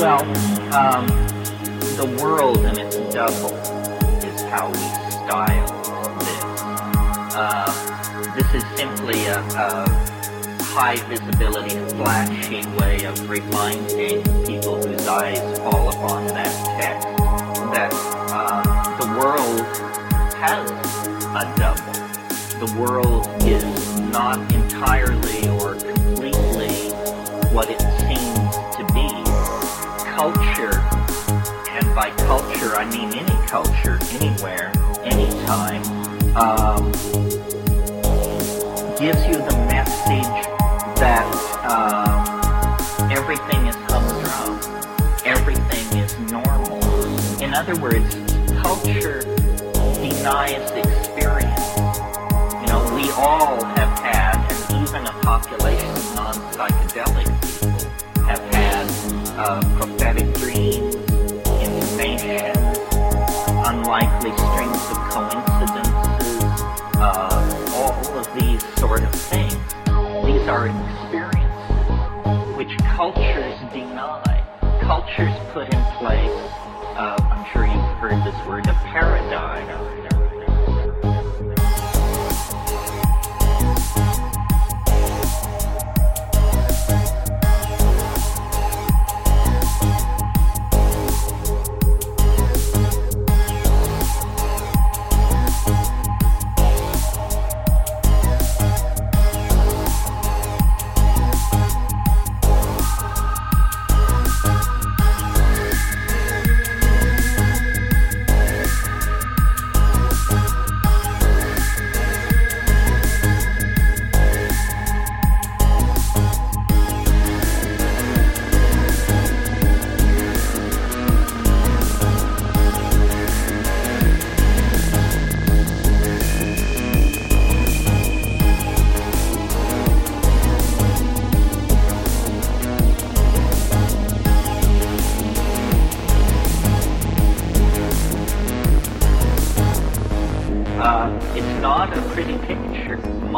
Well, um, the world and its double is how we style. Uh, this is simply a, a high visibility, flashy way of reminding people whose eyes fall upon that text that uh, the world has a double. The world is not entirely or completely what it seems to be. Culture, and by culture I mean any culture, anywhere, gives you the message that uh, everything is humdrum, everything is normal. In other words, culture denies experience. You know, we all have had, and even a population of non-psychedelic people have had uh, are experiences which cultures deny. Cultures put in place, uh, I'm sure you've heard this word, a paradigm.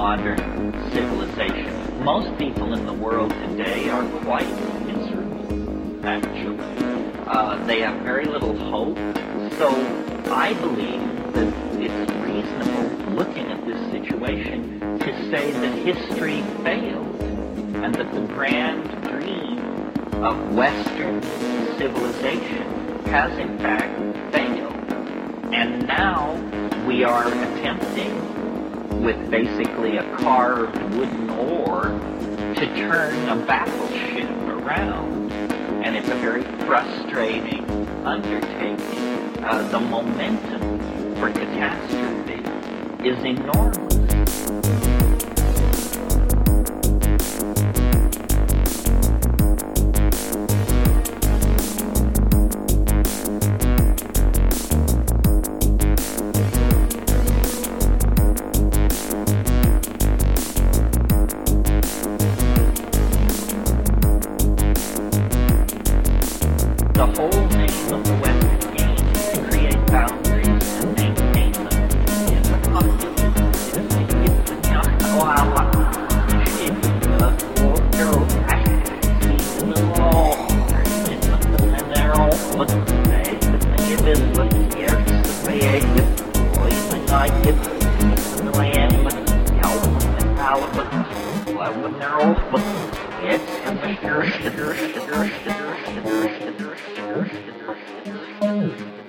Modern civilization. Most people in the world today are quite miserable, actually. Uh, they have very little hope. So I believe that it's reasonable, looking at this situation, to say that history failed and that the grand dream of Western civilization has in fact failed. And now we are attempting with basically a carved wooden oar to turn a battleship around. And it's a very frustrating undertaking. Uh, the momentum for catastrophe is enormous. They're all, but, it's, and the sure, sure, sure, sure, sure, sure, sure,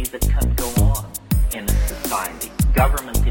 that can go on in a society. Government